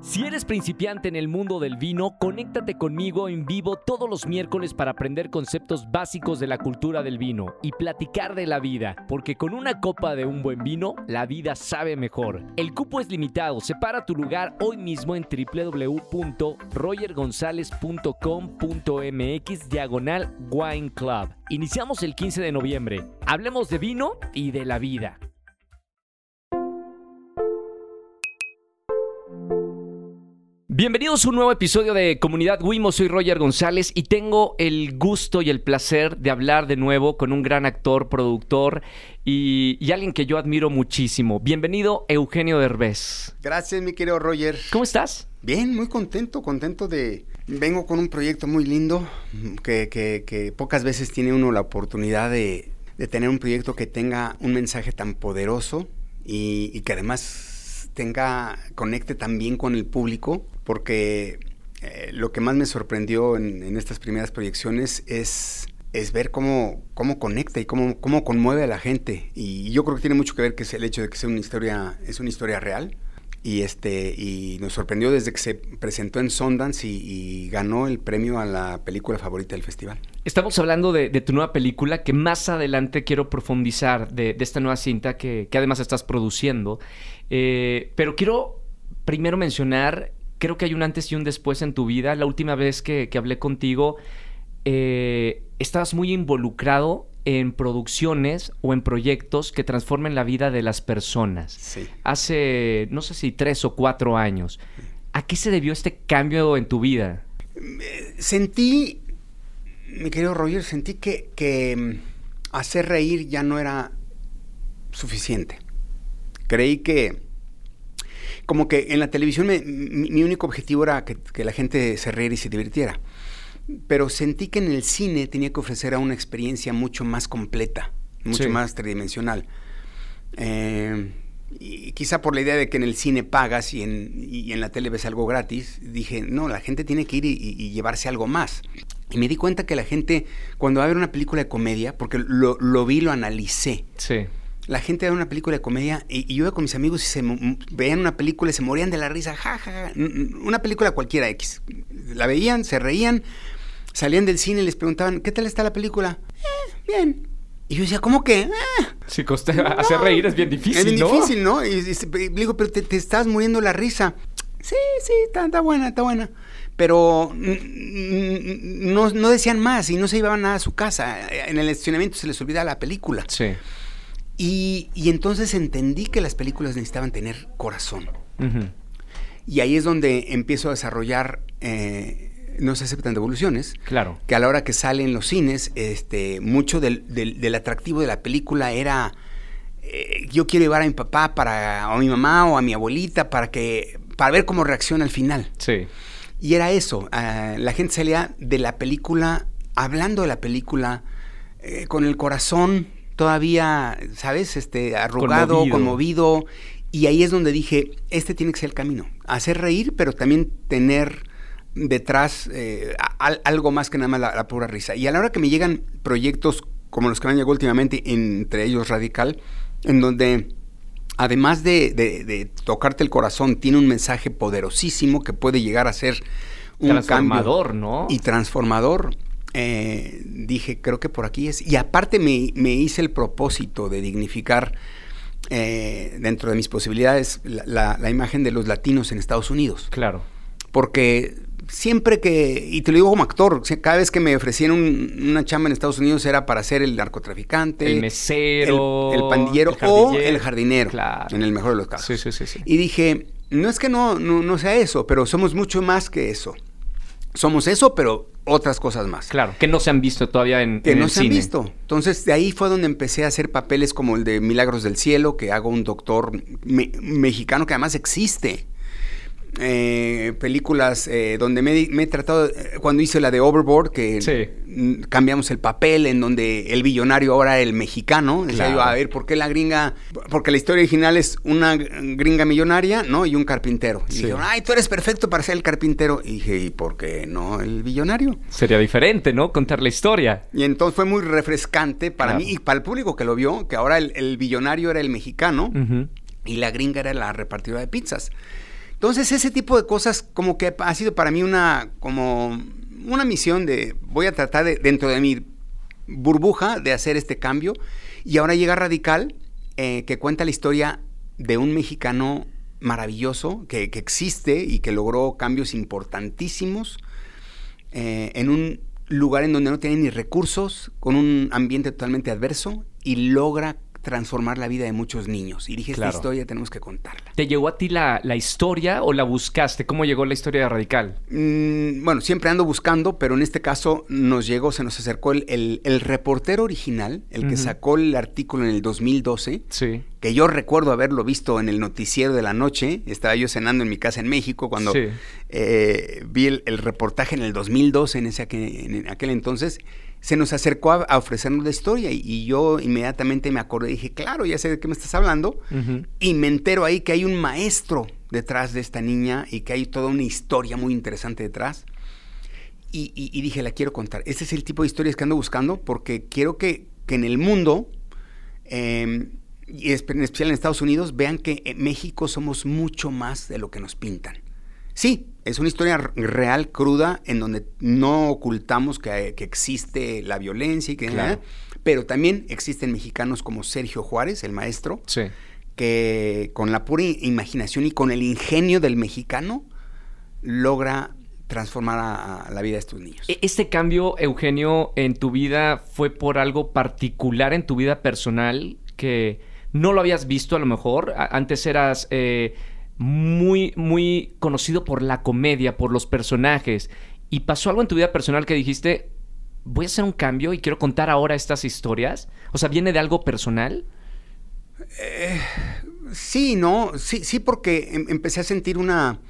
Si eres principiante en el mundo del vino, conéctate conmigo en vivo todos los miércoles para aprender conceptos básicos de la cultura del vino y platicar de la vida, porque con una copa de un buen vino, la vida sabe mejor. El cupo es limitado, separa tu lugar hoy mismo en www.rogergonzalez.com.mx diagonal Wine Club. Iniciamos el 15 de noviembre. Hablemos de vino y de la vida. Bienvenidos a un nuevo episodio de Comunidad Wimo, soy Roger González y tengo el gusto y el placer de hablar de nuevo con un gran actor, productor y, y alguien que yo admiro muchísimo. Bienvenido Eugenio Derbez. Gracias, mi querido Roger. ¿Cómo estás? Bien, muy contento, contento de... Vengo con un proyecto muy lindo que, que, que pocas veces tiene uno la oportunidad de, de, tener un proyecto que tenga un mensaje tan poderoso y, y que además tenga, conecte también con el público porque eh, lo que más me sorprendió en, en estas primeras proyecciones es, es ver cómo, cómo conecta y cómo, cómo conmueve a la gente. Y yo creo que tiene mucho que ver que es el hecho de que sea una historia, es una historia real. Y, este, y nos sorprendió desde que se presentó en Sundance y, ganó el premio a la película favorita del festival. Estamos hablando de, tu nueva película que más adelante quiero profundizar de, esta nueva cinta que, además estás produciendo. Eh, pero quiero primero mencionar creo que hay un antes y un después en tu vida. La última vez que, que hablé contigo, eh, estabas muy involucrado en producciones o en proyectos que transformen la vida de las personas. Sí. Hace, no sé si tres o cuatro años. ¿A qué se debió este cambio en tu vida? Sentí, mi querido Roger, sentí que, que hacer reír ya no era suficiente. Creí que como que en la televisión me, mi, mi, único objetivo era que, que, la gente se riera y se divirtiera. Pero sentí que en el cine tenía que ofrecer a una experiencia mucho más completa, mucho sí. más tridimensional. Eh, y quizá por la idea de que en el cine pagas y en, y en la tele ves algo gratis, dije, no, la gente tiene que ir y, y, llevarse algo más. Y me di cuenta que la gente, cuando va a ver una película de comedia, porque lo, lo vi, lo analicé. Sí la gente ve una película de comedia y, y, yo iba con mis amigos y se veían una película y se morían de la risa, jaja, ja, ja, una película cualquiera X. La veían, se reían, salían del cine y les preguntaban, ¿qué tal está la película? Eh, bien. Y yo decía, ¿cómo que? Eh, sí, coste, no, hacer reír es bien difícil, Es bien ¿no? difícil, ¿no? Y, y, y, digo, pero te, te, estás muriendo la risa. Sí, sí, está, está buena, está buena. Pero no, no decían más y no se iban nada a su casa. En el estacionamiento se les olvidaba la película. Sí. Y, y, entonces entendí que las películas necesitaban tener corazón. Uh -huh. Y ahí es donde empiezo a desarrollar eh, No se aceptan devoluciones. Claro. Que a la hora que salen los cines, este, mucho del, del, del atractivo de la película era. Eh, yo quiero llevar a mi papá para, o a mi mamá o a mi abuelita para que para ver cómo reacciona al final. Sí. Y era eso. Uh, la gente salía de la película, hablando de la película, eh, con el corazón todavía, ¿sabes? Este, arrugado, conmovido. conmovido. Y ahí es donde dije, este tiene que ser el camino. Hacer reír, pero también tener detrás eh, al, algo más que nada más la, la, pura risa. Y a la hora que me llegan proyectos como los que me han llegado últimamente, entre ellos Radical, en donde además de, de, de, tocarte el corazón, tiene un mensaje poderosísimo que puede llegar a ser un transformador, cambio ¿no? Y transformador. Eh, dije, creo que por aquí es. Y aparte me, me hice el propósito de dignificar eh, dentro de mis posibilidades la, la, la, imagen de los latinos en Estados Unidos. Claro. Porque siempre que, y te lo digo como actor, cada vez que me ofrecían un, una chamba en Estados Unidos era para ser el narcotraficante, el mesero, el, el pandillero el o el jardinero, claro. en el mejor de los casos. Sí, sí, sí, sí. Y dije, no es que no, no, no sea eso, pero somos mucho más que eso somos eso, pero otras cosas más. Claro, que no se han visto todavía en Que en no el se cine. han visto. Entonces, de ahí fue donde empecé a hacer papeles como el de Milagros del Cielo, que hago un doctor me mexicano que además existe. Eh, películas eh, donde me, me, he tratado, eh, cuando hice la de Overboard, que sí. cambiamos el papel, en donde el billonario ahora era el mexicano. Claro. Decía yo, a ver, ¿por qué la gringa? Porque la historia original es una gringa millonaria, ¿no? Y un carpintero. Y sí. dijeron, ay, tú eres perfecto para ser el carpintero. Y dije, ¿y por qué no el billonario? Sería diferente, ¿no? Contar la historia. Y entonces fue muy refrescante para claro. mí y para el público que lo vio, que ahora el, el billonario era el mexicano uh -huh. y la gringa era la repartidora de pizzas Entonces, ese tipo de cosas como que ha sido para mí una, como una misión de, voy a tratar de, dentro de mi burbuja, de hacer este cambio. Y ahora llega Radical, eh, que cuenta la historia de un mexicano maravilloso que, existe y que logró cambios importantísimos eh, en un lugar en donde no tiene ni recursos, con un ambiente totalmente adverso y logra transformar la vida de muchos niños. Y dije, esta historia tenemos que contarla. ¿Te llegó a ti la, historia o la buscaste? ¿Cómo llegó la historia de Radical? Mm, bueno, siempre ando buscando, pero en este caso nos llegó, se nos acercó el, reportero original, el que sacó el artículo en el 2012. Sí. Que yo recuerdo haberlo visto en el noticiero de la noche. Estaba yo cenando en mi casa en México cuando eh, vi el, reportaje en el 2012, en, ese, en aquel entonces se nos acercó a, ofrecernos la historia y, yo inmediatamente me acordé y dije, claro, ya sé de qué me estás hablando. Y me entero ahí que hay un maestro detrás de esta niña y que hay toda una historia muy interesante detrás. Y, dije, la quiero contar. Ese es el tipo de historias que ando buscando porque quiero que, en el mundo, em, y en especial en Estados Unidos, vean que en México somos mucho más de lo que nos pintan. Sí, es una historia real, cruda, en donde no ocultamos que, existe la violencia y que... Claro. Pero también existen mexicanos como Sergio Juárez, el maestro, que con la pura imaginación y con el ingenio del mexicano logra transformar a, la vida de estos niños. E, ¿Este cambio, Eugenio, en tu vida fue por algo particular en tu vida personal que no lo habías visto a lo mejor? Antes eras... Eh, muy, muy conocido por la comedia, por los personajes. ¿Y pasó algo en tu vida personal que dijiste, voy a hacer un cambio y quiero contar ahora estas historias? O sea, ¿viene de algo personal? Eh, sí, no, sí, sí, porque em, empecé a sentir una...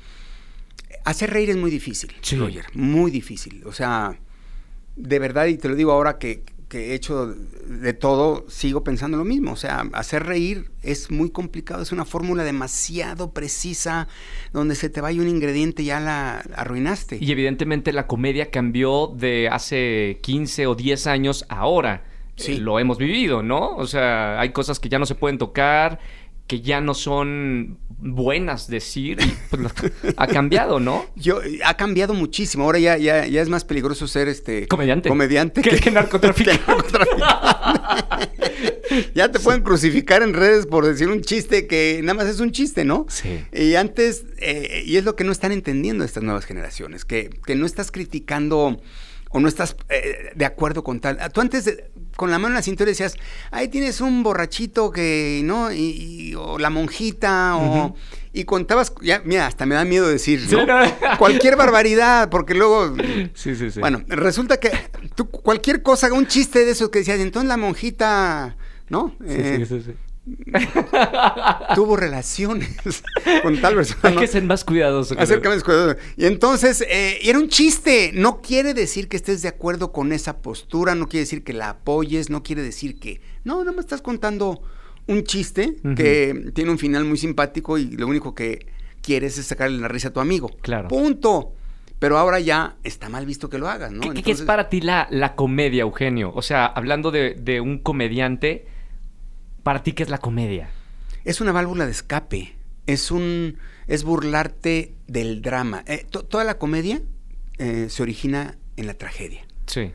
Hacer reír es muy difícil, Roger, muy difícil. O sea, de verdad, y te lo digo ahora que, que he hecho de todo, sigo pensando lo mismo. O sea, hacer reír es muy complicado, es una fórmula demasiado precisa, donde se te vaya un ingrediente ya la arruinaste. Y evidentemente la comedia cambió de hace 15 o 10 años a ahora. Sí. lo hemos vivido, ¿no? O sea, hay cosas que ya no se pueden tocar, que ya no son buenas decir, pues, ha cambiado, ¿no? Yo, ha cambiado muchísimo. Ahora ya, ya, ya es más peligroso ser este comediante. Comediante que, que, narcotraficante. ya te pueden crucificar en redes por decir un chiste que nada más es un chiste, ¿no? Sí. Y antes, eh, y es lo que no están entendiendo estas nuevas generaciones, que, que no estás criticando o no estás eh, de acuerdo con tal. Tú antes, con la mano en la cintura decías, ahí tienes un borrachito que, ¿no? Y, o la monjita, o... Y contabas, ya, mira, hasta me da miedo decir, Cualquier barbaridad, porque luego... Sí, sí, sí. Bueno, resulta que tú, cualquier cosa, un chiste de esos que decías, entonces la monjita, ¿no? Sí, sí, eh, sí, sí. Tuvo relaciones con tal persona. Hay que ser más cuidadoso. Y entonces, eh, era un chiste. No quiere decir que estés de acuerdo con esa postura, no quiere decir que la apoyes, no quiere decir que. No, no me estás contando un chiste que tiene un final muy simpático y lo único que quieres es sacarle la risa a tu amigo. Claro. Punto. Pero ahora ya está mal visto que lo hagas, ¿no? ¿Qué, es para ti la, la, comedia, Eugenio? O sea, hablando de, de un comediante para ti, ¿qué es la comedia? Es una válvula de escape. Es un. es burlarte del drama. Eh, toda la comedia eh, se origina en la tragedia. Sí.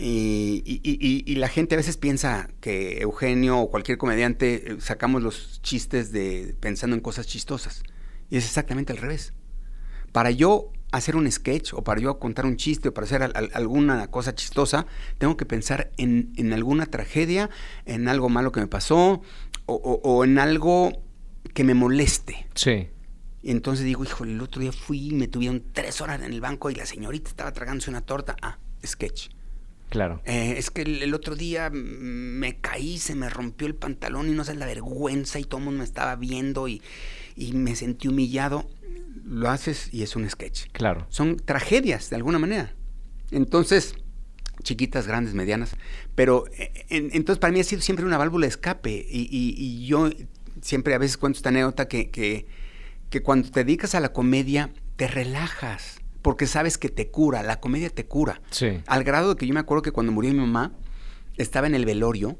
Y, la gente a veces piensa que Eugenio o cualquier comediante eh, sacamos los chistes de pensando en cosas chistosas. Y es exactamente al revés. Para yo hacer un sketch o para yo contar un chiste o para hacer alguna cosa chistosa, tengo que pensar en, alguna tragedia, en algo malo que me pasó o, en algo que me moleste. Sí. Y entonces digo, hijo, el otro día fui y me tuvieron tres horas en el banco y la señorita estaba tragándose una torta. Ah, sketch. Claro. Eh, es que el, otro día me caí, se me rompió el pantalón y no sé la vergüenza y todo el mundo me estaba viendo y, y me sentí humillado lo haces y es un sketch. Claro. Son tragedias, de alguna manera. Entonces, chiquitas, grandes, medianas. Pero eh, entonces para mí ha sido siempre una válvula de escape. Y, yo siempre a veces cuento esta anécdota que, que, que, cuando te dedicas a la comedia, te relajas. Porque sabes que te cura, la comedia te cura. Sí. Al grado de que yo me acuerdo que cuando murió mi mamá, estaba en el velorio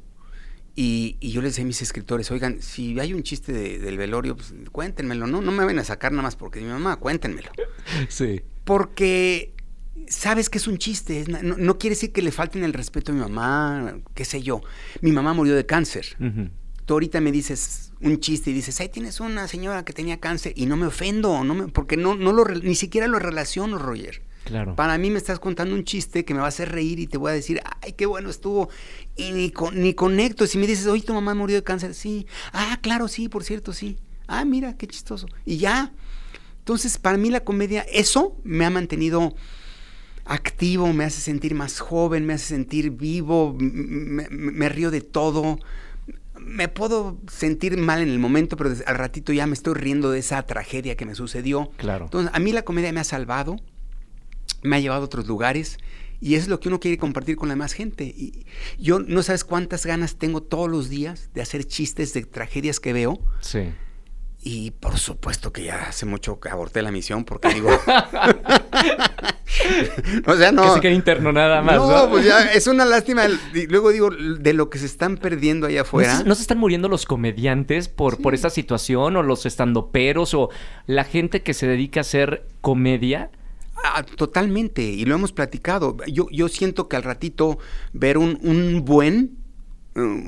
Y, y yo les decía a mis escritores, oigan, si hay un chiste de- del velorio, pues cuéntenmelo, ¿no? No me van a sacar nada más porque mi mamá, cuéntenmelo. Sí. Porque sabes que es un chiste, es no, no quiere decir que le falten el respeto a mi mamá, qué sé yo. Mi mamá murió de cáncer. Tú ahorita me dices un chiste y dices, ahí tienes una señora que tenía cáncer y no me ofendo, no me, porque no, no lo, ni siquiera lo relaciono, Roger. Claro. Para mí me estás contando un chiste que me va a hacer reír y te voy a decir, ay, qué bueno estuvo. Y ni, con- ni conecto. Si me dices, oye, tu mamá murió de cáncer, sí. Ah, claro, sí, por cierto, sí. Ah, mira, qué chistoso. Y ya. Entonces, para mí la comedia, eso me ha mantenido activo, me hace sentir más joven, me hace sentir vivo, me, me- río de todo. Me puedo sentir mal en el momento, pero al ratito ya me estoy riendo de esa tragedia que me sucedió. Claro. Entonces, a mí la comedia me ha salvado, me ha llevado a otros lugares y es lo que uno quiere compartir con la demás gente. Y yo no sabes cuántas ganas tengo todos los días de hacer chistes de tragedias que veo Sí. y por supuesto que ya hace mucho que aborté la misión porque digo... o sea, no... Que se quede interno nada más. no, No, pues ya es una lástima. luego digo, de lo que se están perdiendo allá ¿No afuera. se, no se están muriendo los comediantes por, por esta situación o los estandoperos o la gente que se dedica a hacer comedia? Ah, totalmente, y lo hemos platicado. Yo, yo siento que al ratito ver un, un buen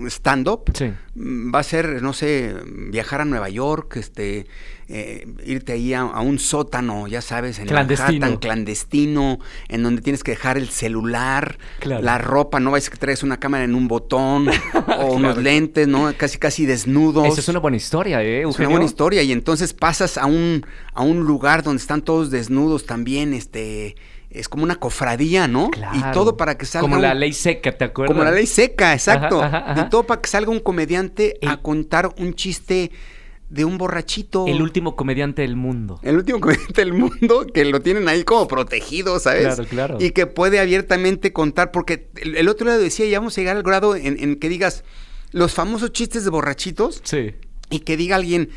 stand-up Sí. mm, va a ser, no sé, viajar a Nueva York, este, eh, irte ahí a, a un sótano, ya sabes, en Clandestino. Manhattan, clandestino, en donde tienes que dejar el celular, Claro. la ropa, no vayas que traes una cámara en un botón o unos lentes, ¿no? Casi, casi desnudos. Esa es una buena historia, ¿eh, Es una Eugenio? buena historia y entonces pasas a un, a un lugar donde están todos desnudos también, este, es como una cofradía, ¿no? Claro. Y todo para que salga Como un- la ley seca, ¿te acuerdas? como la ley seca, exacto. Ajá, ajá, ajá. Y todo para que salga un comediante a contar un chiste de un borrachito. El último comediante del mundo. El último comediante del mundo que lo tienen ahí como protegido, ¿sabes? Claro, claro. Y que puede abiertamente contar, porque el, el otro día decía, ya vamos a llegar al grado en, en que digas los famosos chistes de borrachitos Sí. y que diga alguien,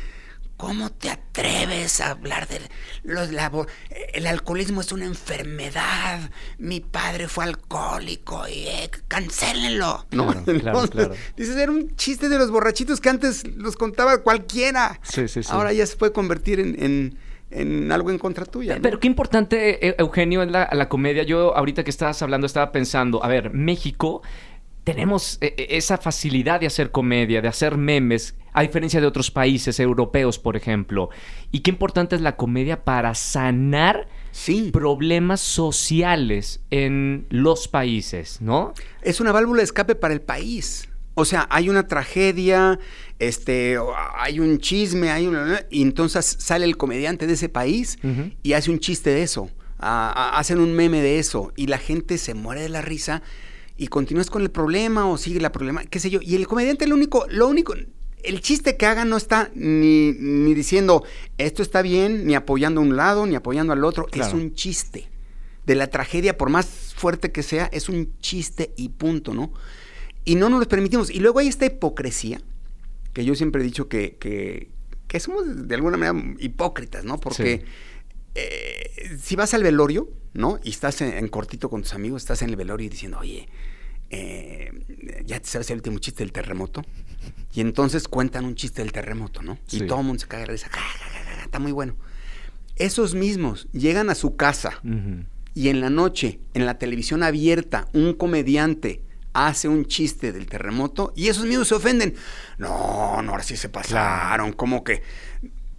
¿cómo te atreves a hablar de los la bo- el alcoholismo es una enfermedad? Mi padre fue alcohólico y eh, cancélenlo. Claro, claro, claro. Dices, era un chiste de los borrachitos que antes los contaba cualquiera. Sí, sí, sí. Ahora ya se puede convertir en, en- en algo en contra tuya. ¿no? Pero qué importante, eh, Eugenio, es la, la comedia. Yo ahorita que estabas hablando estaba pensando, a ver, México tenemos eh, eh, esa facilidad de hacer comedia, de hacer memes, a diferencia de otros países europeos, por ejemplo. Y qué importante es la comedia para sanar Sí. problemas sociales en los países, ¿no? es una válvula de escape para el país. O sea, hay una tragedia, este, hay un chisme, hay una, y entonces sale el comediante de ese país y hace un chiste de eso, a- a- hacen un meme de eso y la gente se muere de la risa y continúas con el problema o sigue la problema, qué sé yo. Y el comediante lo único, lo único, el chiste que haga no está ni, ni diciendo esto está bien, ni apoyando a un lado, ni apoyando al otro, es un chiste. De la tragedia, por más fuerte que sea, es un chiste y punto, ¿no? Y no nos lo permitimos. Y luego hay esta hipocresía, que yo siempre he dicho que, que, que somos de alguna manera hipócritas, ¿no? Porque Sí. eh, si vas al velorio, ¿no? Y estás en, en cortito con tus amigos, estás en el velorio y diciendo, oye, eh, ya te sabes el último chiste del terremoto. Y entonces cuentan un chiste del terremoto, ¿no? Sí. Y todo el mundo se caga de risa. Está muy bueno. Esos mismos llegan a su casa y en la noche, en la televisión abierta, un comediante hace un chiste del terremoto y esos mismos se ofenden. No, no, ahora sí se pasaron, como que...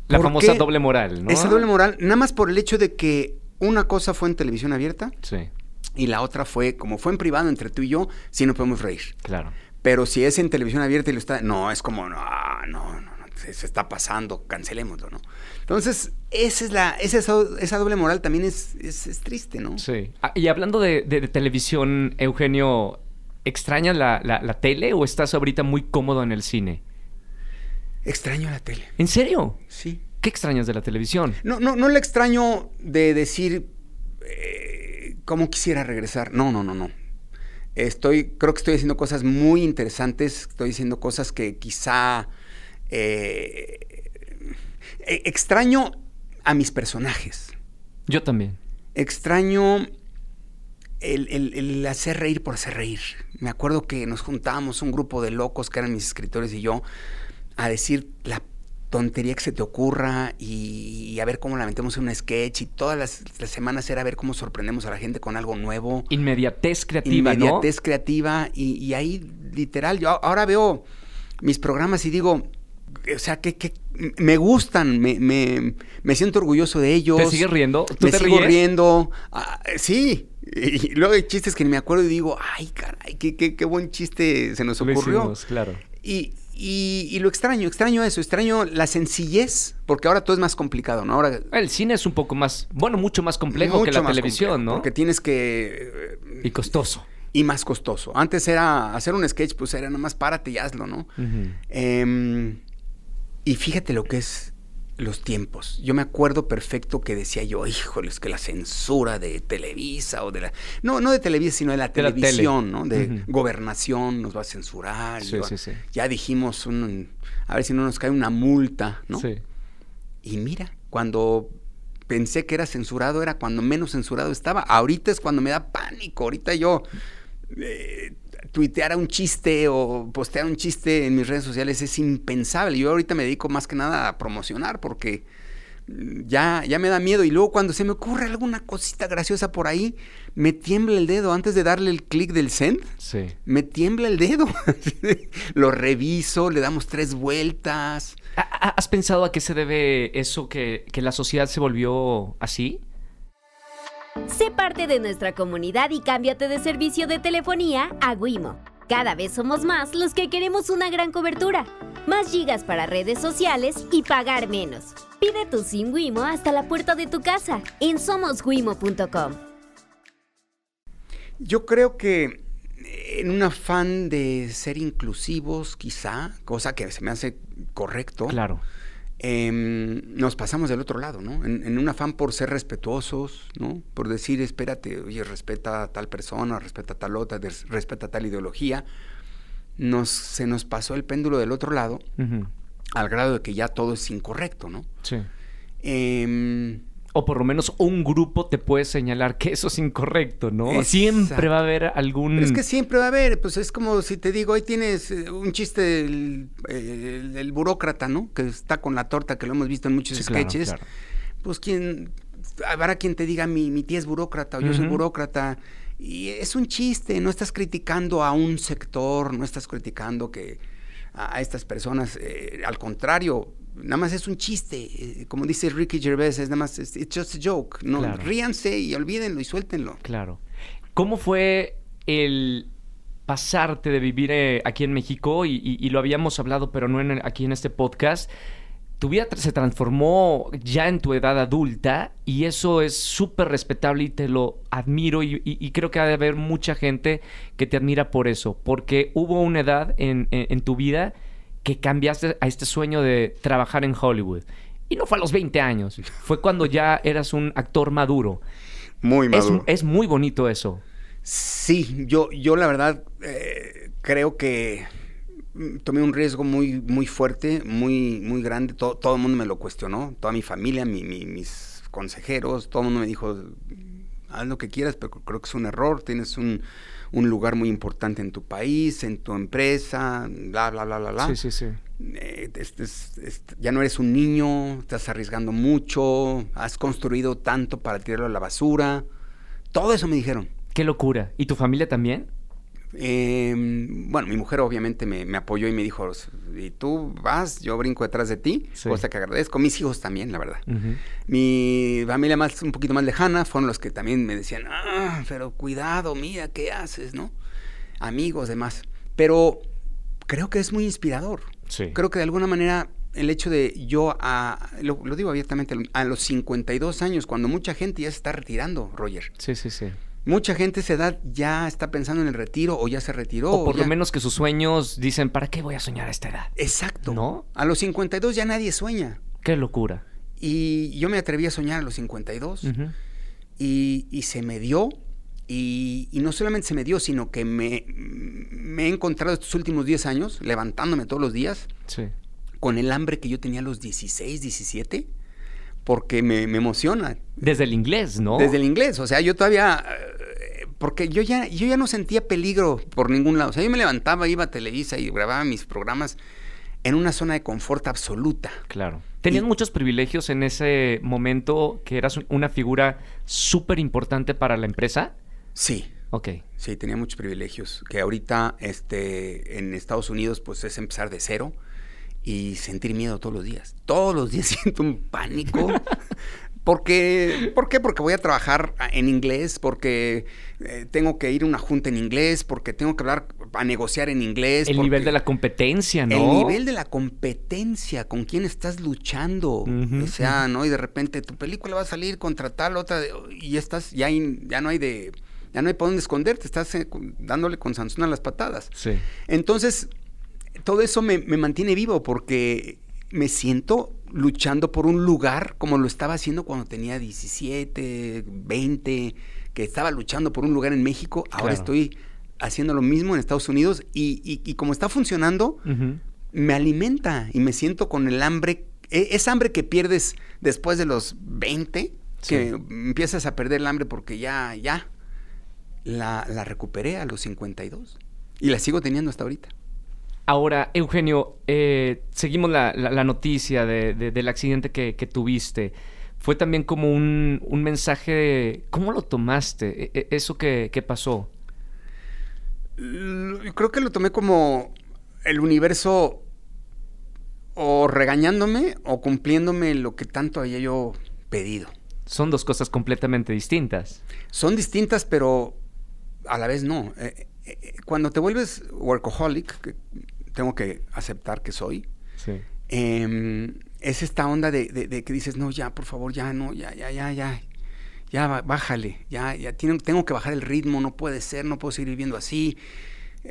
La ¿Por famosa qué? doble moral, ¿no? Esa doble moral, nada más por el hecho de que una cosa fue en televisión abierta Sí, y la otra fue, como fue en privado entre tú y yo, sí no podemos reír. claro. Pero si es en televisión abierta y lo está, no, es como, no, no, no, no, se, se está pasando, cancelémoslo, ¿no? Entonces, esa es la, esa, esa doble moral también es, es, es triste, ¿no? Sí. Ah, y hablando de, de- de televisión, Eugenio, ¿extrañas la, la- la tele o estás ahorita muy cómodo en el cine? Extraño la tele, ¿En serio? sí. ¿Qué extrañas de la televisión? No, no, no le extraño de decir eh, cómo quisiera regresar. No, no, no, no. Estoy, creo que estoy haciendo cosas muy interesantes. Estoy haciendo cosas que quizá eh, eh, extraño a mis personajes. Yo también. Extraño el, el- el hacer reír por hacer reír. Me acuerdo que nos juntábamos un grupo de locos que eran mis escritores y yo a decir la tontería que se te ocurra y, y a ver cómo la metemos en un sketch y todas las, las semanas era ver cómo sorprendemos a la gente con algo nuevo. Inmediatez creativa, Inmediatez creativa y, y ahí literal, yo ahora veo mis programas y digo, o sea, que, que me gustan, me, me, me siento orgulloso de ellos. ¿no? ¿Te sigues riendo? ¿Tú me te sigo ríes? riendo. Ah, sí. Y luego hay chistes que ni me acuerdo y digo, ay, caray, qué, qué, qué buen chiste se nos ocurrió. hicimos, claro. Y, y- y lo extraño, extraño eso, extraño la sencillez, porque ahora todo es más complicado, ¿no? Ahora El cine es un poco más, bueno, mucho más complejo que la más televisión, complejo, ¿no? Porque tienes que... Y costoso. y más costoso. Antes era hacer un sketch, pues era nada más párate y hazlo, ¿no? Em, y fíjate lo que es los tiempos. Yo me acuerdo perfecto que decía yo, híjole, es que la censura de Televisa o de la... No, no de Televisa, sino de la De la tele. televisión, ¿no? De gobernación nos va a censurar. Sí, va- sí, sí. Ya dijimos, un- a ver si no nos cae una multa, ¿no? Sí. Y mira, cuando pensé que era censurado, era cuando menos censurado estaba. Ahorita es cuando me da pánico. Ahorita yo eh, tuitear un chiste o postear un chiste en mis redes sociales es impensable. Yo ahorita me dedico más que nada a promocionar porque mm, ya, ya me da miedo. Y luego cuando se me ocurre alguna cosita graciosa por ahí, me tiembla el dedo antes de darle el clic del send. Sí. Me tiembla el dedo. Lo reviso, le damos tres vueltas. ¿Ha- ha- ¿Has pensado a qué se debe eso que, que la sociedad se volvió así? Sé parte de nuestra comunidad y cámbiate de servicio de telefonía a Wimo. Cada vez somos más los que queremos una gran cobertura, más gigas para redes sociales y pagar menos. Pide tu SIM Wimo hasta la puerta de tu casa en somoswimo.com. Yo creo que en un afán de ser inclusivos, quizá, cosa que se me hace correcto, Claro. Em, nos pasamos del otro lado, ¿no? En, en un afán por ser respetuosos, ¿no? Por decir, espérate, oye, respeta a tal persona, respeta a tal otra, respeta a tal ideología. Nos, se nos pasó el péndulo del otro lado, Ujú. al grado de que ya todo es incorrecto, ¿no? Sí. Em, O por lo menos un grupo te puede señalar que eso es incorrecto, ¿no? Exacto. Siempre va a haber algún... Pero es que siempre va a haber, pues es como si te digo, ahí tienes eh, un chiste del el- el burócrata, ¿no? Que está con la torta, que lo hemos visto en muchos Sí, sketches. claro. Pues quien, habrá quien te diga, mi, mi tía es burócrata o yo soy burócrata. Y es un chiste, no estás criticando a un sector, no estás criticando que a, a estas personas, eh, al contrario, nada más es un chiste, eh, como dice Ricky Gervais, es nada más, es- it's just a joke, no, Claro. ríanse y olvídenlo y suéltenlo. Claro. ¿Cómo fue el pasarte de vivir eh, aquí en México? Y, y- y lo habíamos hablado, pero no en- aquí en este podcast. Tu vida se transformó ya en tu edad adulta y eso es súper respetable y te lo admiro y, y- y creo que ha de haber mucha gente que te admira por eso, porque hubo una edad en, en- en tu vida que cambiaste a este sueño de trabajar en Hollywood. Y no fue a los 20 años, fue cuando ya eras un actor maduro. Muy Es, es muy bonito eso. Sí, yo, yo la verdad eh, creo que mm, tomé un riesgo muy, muy fuerte, muy, muy grande. Todo, todo el mundo me lo cuestionó, toda mi familia, mi- mi- mis consejeros, todo el mundo me dijo, haz lo que quieras, pero creo que es un error, tienes un, un lugar muy importante en tu país, en tu empresa, bla, bla, bla, bla, bla. Sí, sí, sí. Eh, es- este- ya no eres un niño, estás arriesgando mucho, has construido tanto para tirarlo a la basura. Todo eso me dijeron. Qué locura. ¿Y tu familia también? Eh, bueno, mi mujer obviamente me, me apoyó y me dijo, y tú vas, yo brinco detrás de ti, Sí. cosa que agradezco. Mis hijos también, la verdad. Mi familia más, un poquito más lejana fueron los que también me decían, ah, pero cuidado, mira, ¿qué haces, no? Amigos, demás. Pero creo que es muy inspirador. Sí. Creo que de alguna manera el hecho de yo, a, lo, lo digo abiertamente, a los 52 años, cuando mucha gente ya se está retirando, Roger. Sí, sí, sí. Mucha gente a esa edad ya está pensando en el retiro o ya se retiró. O por lo menos que sus sueños dicen, ¿para qué voy a soñar a esta edad? Exacto. ¿No? A los 52 ya nadie sueña. Qué locura. Y yo me atreví a soñar a los 52 Ujú. y, y se me dio. Y, y no solamente se me dio, sino que me, me he encontrado estos últimos 10 años levantándome todos los días Sí. con el hambre que yo tenía a los 16, 17, porque me, me emociona. Desde el inglés, ¿no? Desde el inglés. O sea, yo todavía, porque yo ya, yo ya no sentía peligro por ningún lado. O sea, yo me levantaba, iba a Televisa y grababa mis programas en una zona de confort absoluta. Claro. ¿Tenías muchos privilegios en ese momento que eras una figura súper importante para la empresa? Sí. Ok. Sí, tenía muchos privilegios. Que ahorita este, en Estados Unidos pues es empezar de cero y sentir miedo todos los días. Todos los días siento un pánico. Porque, ¿Por qué? Porque voy a trabajar en inglés, porque eh, tengo que ir a una junta en inglés, porque tengo que hablar, a negociar en inglés. El nivel de la competencia, ¿no? El nivel de la competencia, con quién estás luchando. o sea, ¿no? Y de repente tu película va a salir contra tal, otra, y estás, ya, ya no hay de, ya no hay por dónde esconderte, estás eh, dándole con Sansón a las patadas. Sí. Entonces, todo eso me, me mantiene vivo porque me siento luchando por un lugar como lo estaba haciendo cuando tenía 17, 20, que estaba luchando por un lugar en México. Ahora estoy haciendo lo mismo en Estados Unidos y, como está funcionando, me alimenta y me siento con el hambre, e, esa hambre que pierdes después de los 20, que empiezas a perder el hambre porque ya, ya, la, la recuperé a los 52 y la sigo teniendo hasta ahorita. Ahora, Eugenio, eh, seguimos la, noticia del accidente que, tuviste. Fue también como un, mensaje de... ¿Cómo lo tomaste? E, e, ¿Eso que, pasó? Creo que lo tomé como el universo o regañándome o cumpliéndome lo que tanto había yo pedido. Son dos cosas completamente distintas. Son distintas, pero a la vez no. Eh, eh, cuando te vuelves workaholic, tengo que aceptar que soy. Em, es esta onda de, que dices, no, ya, por favor, ya, no, ya, ya, ya, ya, ya, bájale, ya, ya, tengo que bajar el ritmo, no puede ser, no puedo seguir viviendo así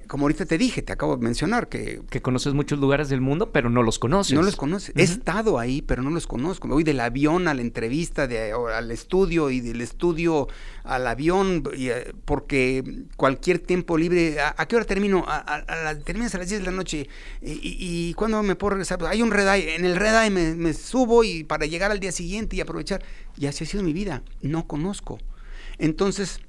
como ahorita te dije, te acabo de mencionar, que... Que conoces muchos lugares del mundo, pero no los conoces. No los conoces. He estado ahí, pero no los conozco. Me voy del avión a la entrevista, de, al estudio y del estudio al avión, eh, porque cualquier tiempo libre... ¿A, qué hora termino? A, terminas a las 10 de la noche. ¿Y, y, cuándo me puedo regresar? Pues hay un red eye. En el red eye me, me subo y para llegar al día siguiente y aprovechar. Y así ha sido mi vida. No conozco. Entonces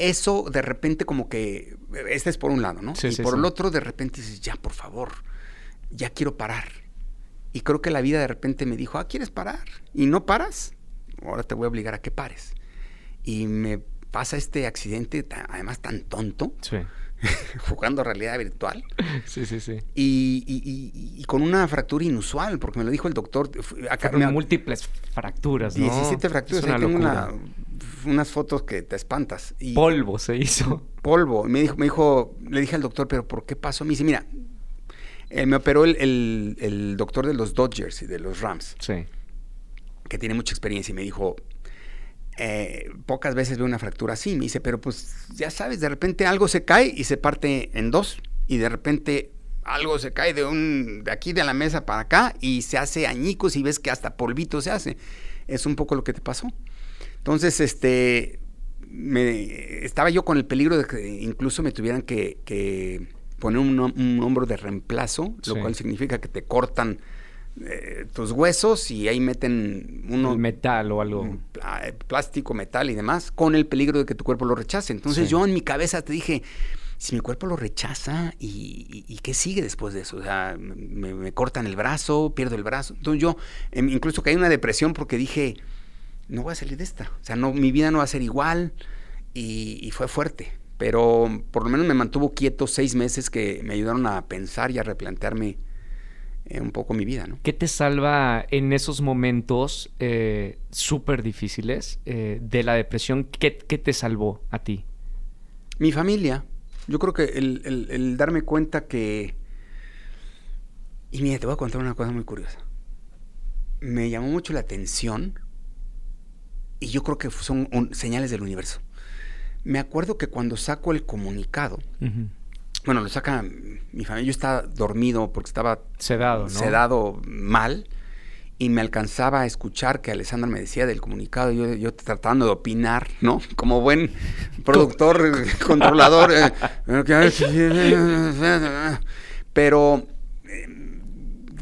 eso de repente como que, este es por un lado, ¿no? y por el otro de repente dices, ya, por favor, ya quiero parar. Y creo que la vida de repente me dijo, ah, ¿quieres parar? Y no paras, ahora te voy a obligar a que pares. Y me pasa este accidente, además tan tonto, jugando realidad virtual. Sí, sí, sí. Y, con una fractura inusual, porque me lo dijo el doctor. Acá, múltiples fracturas, ¿no? 17 fracturas. Ahí tengo una, unas fotos que te espantas. Y polvo se hizo. Polvo. Me dijo, me dijo, le dije al doctor, pero ¿por qué pasó? Me dice, mira, eh, me operó el, doctor de los Dodgers y de los Rams. Sí. Que tiene mucha experiencia y me dijo, eh, pocas veces veo una fractura así. Me dice, pero pues ya sabes, de repente algo se cae y se parte en dos. Y de repente algo se cae de un de aquí de la mesa para acá y se hace añicos y ves que hasta polvito se hace. Es un poco lo que te pasó. Entonces, este, me, estaba yo con el peligro de que incluso me tuvieran que, poner un, hombro de reemplazo, lo cual significa que te cortan eh, tus huesos y ahí meten uno... metal o algo. Eh, plástico, metal y demás, con el peligro de que tu cuerpo lo rechace. Entonces yo en mi cabeza te dije, si mi cuerpo lo rechaza, ¿y, qué sigue después de eso? O sea, me, cortan el brazo, pierdo el brazo. Entonces yo em, incluso caí en una depresión porque dije no voy a salir de esta. O sea, no, mi vida no va a ser igual y, fue fuerte. Pero por lo menos me mantuvo quieto seis meses que me ayudaron a pensar y a replantearme eh, un poco mi vida. ¿no? ¿Qué te salva en esos momentos eh, súper difíciles eh, de la depresión? ¿Qué, te salvó a ti? Mi familia. Yo creo que el, el darme cuenta que... Y mira, te voy a contar una cosa muy curiosa. Me llamó mucho la atención y yo creo que son señales del universo. Me acuerdo que cuando saco el comunicado, bueno, lo saca mi familia, yo estaba dormido porque estaba sedado, sedado mal y me alcanzaba a escuchar que Alessandra me decía del comunicado, yo, yo tratando de opinar, ¿no? Como buen productor, controlador. Eh, pero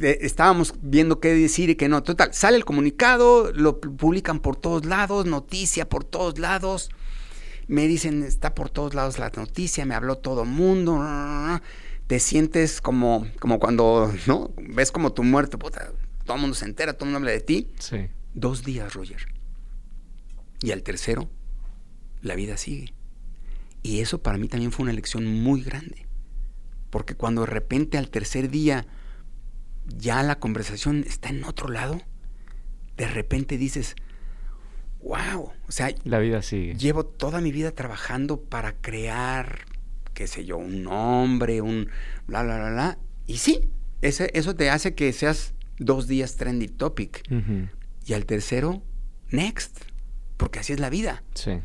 estábamos viendo qué decir y qué no. Total, sale el comunicado, lo publican por todos lados, noticia por todos lados. me dicen, está por todos lados la noticia, me habló todo mundo, te sientes como, como cuando, ¿no? Ves como tu muerte, puta, todo el mundo se entera, todo el mundo habla de ti. Sí. Dos días, Roger. Y al tercero, la vida sigue. Y eso para mí también fue una lección muy grande. Porque cuando de repente al tercer día ya la conversación está en otro lado, de repente dices, wow, o sea, la vida sigue. Llevo toda mi vida trabajando para crear, qué sé yo, un nombre, un bla, bla, bla, bla. Y sí, ese, eso te hace que seas dos días trendy topic. Y al tercero, next, porque así es la vida. Sí.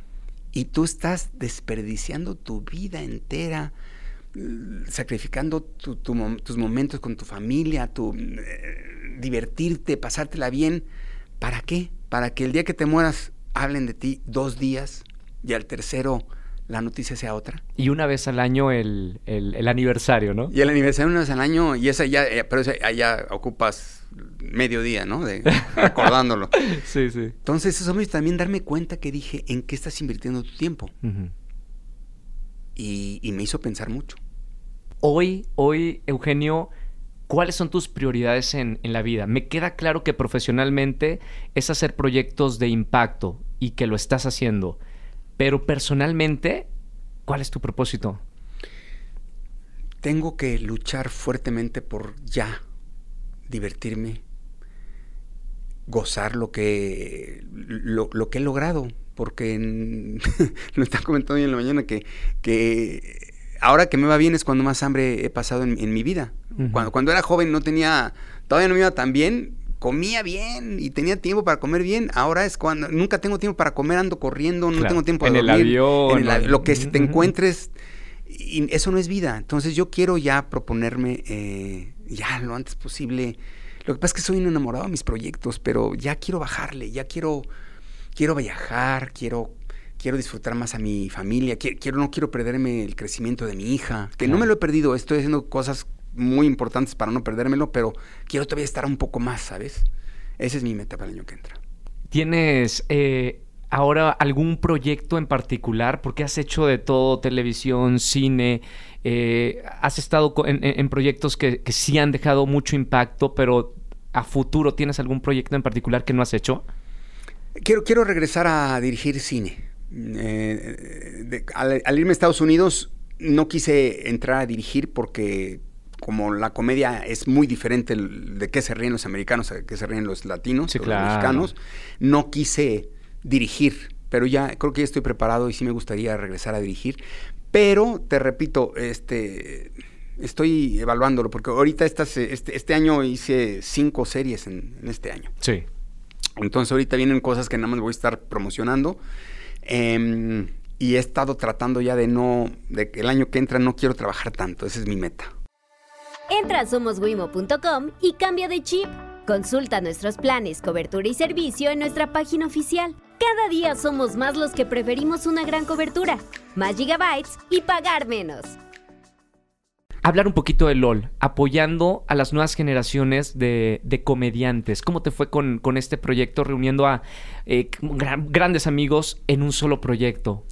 Y tú estás desperdiciando tu vida entera sacrificando tus momentos con tu familia, tu, eh, divertirte, pasártela bien. ¿Para qué? Para que el día que te mueras hablen de ti dos días y al tercero la noticia sea otra. Y una vez al año el, aniversario, ¿no? Y el aniversario una vez al año, y esa ya, eh, pero esa, ya ocupas medio día, ¿no? De, recordándolo. sí, sí. Entonces, eso me también darme cuenta que dije, ¿en qué estás invirtiendo tu tiempo? y, y, me hizo pensar mucho. Hoy, hoy, Eugenio, ¿cuáles son tus prioridades en, en, la vida? Me queda claro que profesionalmente es hacer proyectos de impacto y que lo estás haciendo, pero personalmente, ¿cuál es tu propósito? Tengo que luchar fuertemente por ya divertirme, gozar lo que, lo, lo que he logrado, porque lo estaba comentando hoy en la mañana que, que ahora que me va bien es cuando más hambre he pasado en, mi vida. cuando, cuando era joven no tenía, todavía no me iba tan bien, comía bien y tenía tiempo para comer bien. Ahora es cuando nunca tengo tiempo para comer, ando corriendo, no tengo tiempo para en dormir. El avión, en lo que te encuentres. Y eso no es vida. Entonces yo quiero ya proponerme eh, ya lo antes posible. Lo que pasa es que soy un enamorado de mis proyectos, pero ya quiero bajarle, ya quiero, quiero viajar, quiero quiero disfrutar más a mi familia, quiero, no quiero perderme el crecimiento de mi hija, que no me lo he perdido, estoy haciendo cosas muy importantes para no perdérmelo, pero quiero todavía estar un poco más, ¿sabes? Esa es mi meta para el año que entra. ¿Tienes eh, ahora algún proyecto en particular? Porque has hecho de todo, televisión, cine, eh, has estado en, proyectos que, que sí han dejado mucho impacto, pero a futuro tienes algún proyecto en particular que no has hecho? Quiero, quiero regresar a dirigir cine. Eh, al, irme a Estados Unidos no quise entrar a dirigir porque como la comedia es muy diferente de qué se ríen los americanos a qué se ríen los latinos, los mexicanos, no quise dirigir, pero ya creo que ya estoy preparado y sí me gustaría regresar a dirigir. Pero te repito, este estoy evaluándolo porque ahorita este, este, año hice cinco series en, en, este año. Sí. Entonces ahorita vienen cosas que nada más voy a estar promocionando. Em, y he estado tratando ya de no, de que el año que entra no quiero trabajar tanto, esa es mi meta. Entra a somoswimo.com y cambia de chip. Consulta nuestros planes, cobertura y servicio en nuestra página oficial. Cada día somos más los que preferimos una gran cobertura, más gigabytes y pagar menos hablar un poquito de LOL, apoyando a las nuevas generaciones de, comediantes. ¿Cómo te fue con, este proyecto, reuniendo a eh, grandes amigos en un solo proyecto?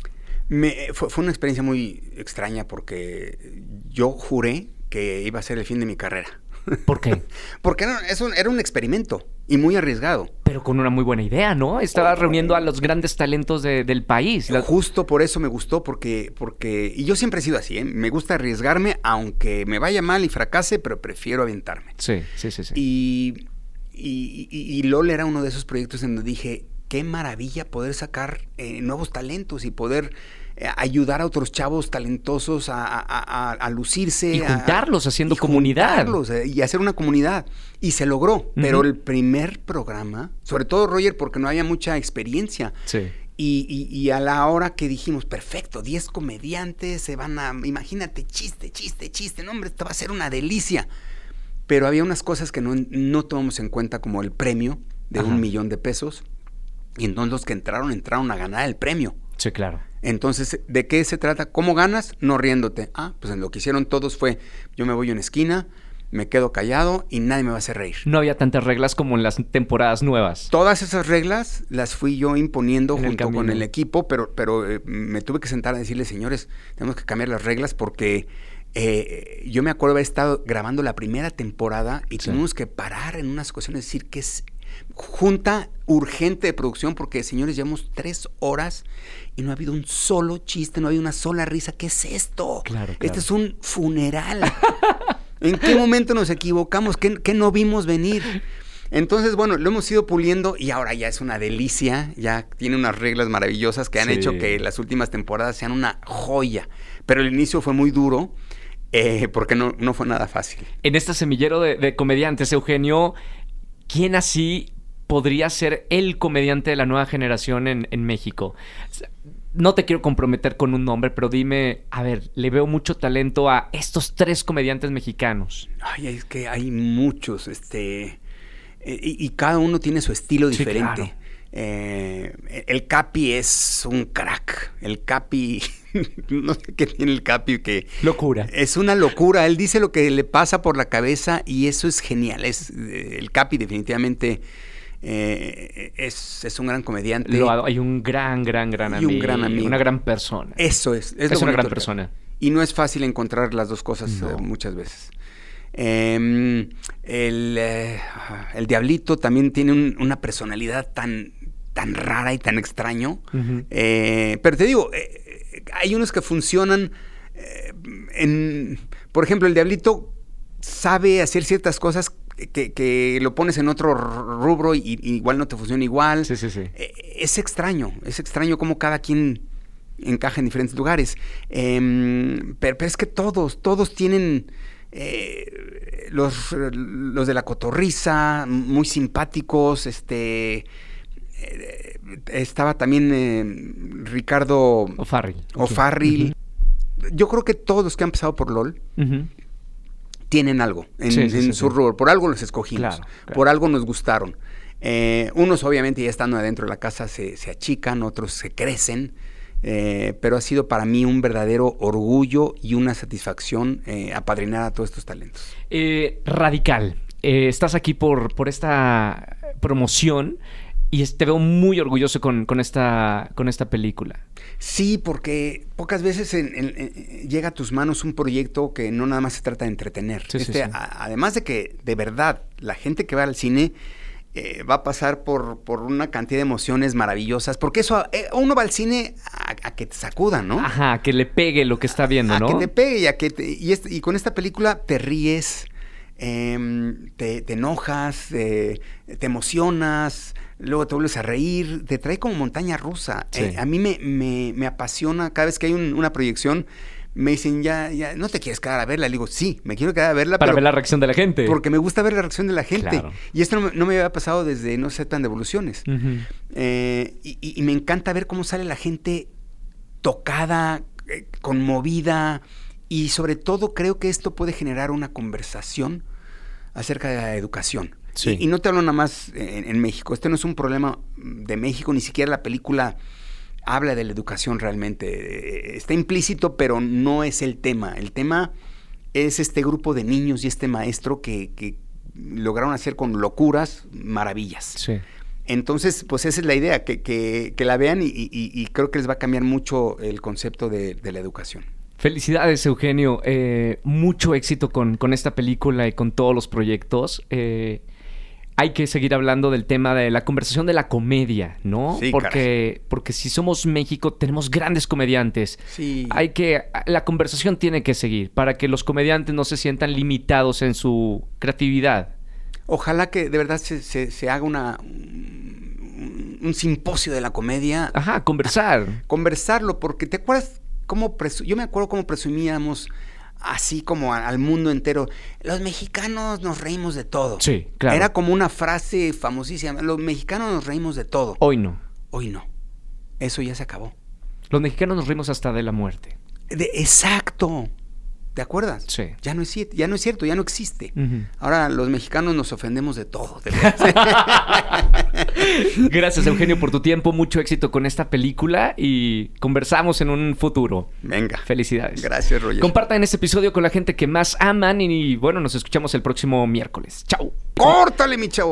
fue, fue, una experiencia muy extraña porque yo juré que iba a ser el fin de mi carrera. ¿Por qué? Porque era, un, era un experimento y muy arriesgado. Pero con una muy buena idea, ¿no? Estaba reuniendo a los grandes talentos del país. Justo por eso me gustó, porque, porque, y yo siempre he sido así, ¿eh? me gusta arriesgarme, aunque me vaya mal y fracase, pero prefiero aventarme. Sí, sí, sí. sí. Y, y, y, LOL era uno de esos proyectos en donde dije, qué maravilla poder sacar eh, nuevos talentos y poder ayudar a otros chavos talentosos a, lucirse. Y juntarlos haciendo comunidad. Eh, y hacer una comunidad. Y se logró. Pero el primer programa, sobre todo Roger, porque no había mucha experiencia. Sí. Y, a la hora que dijimos, perfecto, 10 comediantes se van a, imagínate, chiste, chiste, chiste, no hombre, esto va a ser una delicia. Pero había unas cosas que no, tomamos en cuenta como el premio de un millón de pesos. Y entonces los que entraron, entraron a ganar el premio. Sí, claro. Entonces, ¿de qué se trata? ¿Cómo ganas? No riéndote. Ah, pues en lo que hicieron todos fue, yo me voy a una esquina, me quedo callado y nadie me va a hacer reír. No había tantas reglas como en las temporadas nuevas. Todas esas reglas las fui yo imponiendo En el junto con el equipo, pero, pero eh, me tuve que sentar a decirle, señores, tenemos que cambiar las reglas porque eh, yo me acuerdo haber estado grabando la primera temporada y Sí. tuvimos que parar en unas ocasiones, decir que es junta urgente de producción porque, señores, llevamos tres horas y no ha habido un solo chiste, no ha habido una sola risa. ¿Qué es esto? Claro, claro. Este es un funeral. ¿En qué momento nos equivocamos? ¿Qué, qué no vimos venir? Entonces, bueno, lo hemos ido puliendo y ahora ya es una delicia, ya tiene unas reglas maravillosas que han Sí. hecho que las últimas temporadas sean una joya. Pero el inicio fue muy duro eh, porque no, no fue nada fácil. En este semillero de, de comediantes, Eugenio, ¿quién así podría ser el comediante de la nueva generación en, en México? No te quiero comprometer con un nombre, pero dime, a ver, le veo mucho talento a estos tres comediantes mexicanos. Ay, es que hay muchos, este, eh, y, y cada uno tiene su estilo Sí, diferente. claro. Eh, el Capi es un crack. El Capi, no sé qué tiene el Capi que Locura. es una locura. Él dice lo que le pasa por la cabeza y eso es genial. Es eh, el Capi definitivamente eh, es, es un gran comediante. Lo hay un gran, gran, gran Y un amigo. gran amigo. Una gran persona. Eso es. Es una gran persona. Y no es fácil encontrar las dos cosas No. eh, muchas veces. Em, el, el Diablito también tiene un- una personalidad tan, tan rara y tan extraño. Pero te digo, hay unos que funcionan eh, en... Por ejemplo, el Diablito sabe hacer ciertas cosas que, que lo pones en otro rubro y, y igual no te funciona igual. Sí, sí, sí. Eh, Es extraño, es extraño cómo cada quien encaja en diferentes lugares. Em, pero, pero es que todos, todos tienen eh, los, los de la cotorriza, muy simpáticos, este... eh, estaba también eh, Ricardo O'Farrill. O'Farrill. Yo creo que todos los que han pasado por LOL tienen algo en, Sí, sí, en sí, su rubro. Por algo los escogimos. Claro, claro. Por algo nos gustaron. Eh, unos obviamente ya estando adentro de la casa se, se achican, otros se crecen. eh, pero ha sido para mí un verdadero orgullo y una satisfacción eh, apadrinar a todos estos talentos. Eh, radical. Estás aquí por, por esta promoción y te veo muy orgulloso con, con esta, con esta película. Sí, porque pocas veces en- en- en- llega a tus manos un proyecto que no nada más se trata de entretener. Sí, sí, Este, sí. a- además de que de verdad la gente que va al cine eh, va a pasar por, por una cantidad de emociones maravillosas, porque eso eh, uno va al cine a, a que te sacudan, ¿no? Ajá, que le pegue lo que está viendo, a ¿no? que te pegue y, a que te- y, este- y con esta película te ríes, em, te, te enojas, eh, te emocionas, luego te vuelves a reír, te trae como montaña rusa. Sí. Eh, a mí me, me- me apasiona cada vez que hay un- una proyección. Me dicen, ya, ya, ¿no te quieres quedar a verla? Le digo, sí, me quiero quedar a verla, Para pero ver la reacción de la gente. porque me gusta ver la reacción de la gente. Claro. Y esto no, me- no me había pasado desde no sé tan devoluciones. Ujú. Eh, y, y- y me encanta ver cómo sale la gente tocada, eh, conmovida y sobre todo creo que esto puede generar una conversación acerca de la educación. Sí. Y, y no te hablo nada más en, en México. Este no es un problema de México, ni siquiera la película habla de la educación realmente. Eh, Está implícito, pero no es el tema. El tema es este grupo de niños y este maestro que, que lograron hacer con locuras maravillas. Sí. Entonces, pues esa es la idea, que, que- que la vean y, y- y creo que les va a cambiar mucho el concepto de, de la educación. Felicidades, Eugenio. Eh, mucho éxito con, con esta película y con todos los proyectos. Eh, hay que seguir hablando del tema de la conversación de la comedia, ¿no? Sí, porque, porque si somos México, tenemos grandes comediantes. Sí. Hay que. La conversación tiene que seguir para que los comediantes no se sientan limitados en su creatividad. Ojalá que de verdad se, se- se haga una, un, un simposio de la comedia. Ajá, conversar. Conversarlo, porque te acuerdas cómo yo me acuerdo cómo presumíamos así como a- al mundo entero. Los mexicanos nos reímos de todo. Sí, claro. Era como una frase famosísima. Los mexicanos nos reímos de todo. Hoy no. Hoy no. Eso ya se acabó. Los mexicanos nos rimos hasta de la muerte. De- exacto. ¿Te acuerdas? Sí. Ya no es cierto, ya no es cierto, ya no existe. Ahora los mexicanos nos ofendemos de todo. de. Gracias, Eugenio, por tu tiempo. Mucho éxito con esta película y conversamos en un futuro. Venga. Felicidades. Gracias, Roger. Compartan este episodio con la gente que más aman y, bueno, nos escuchamos el próximo miércoles. Chao. Córtale, mi chavo.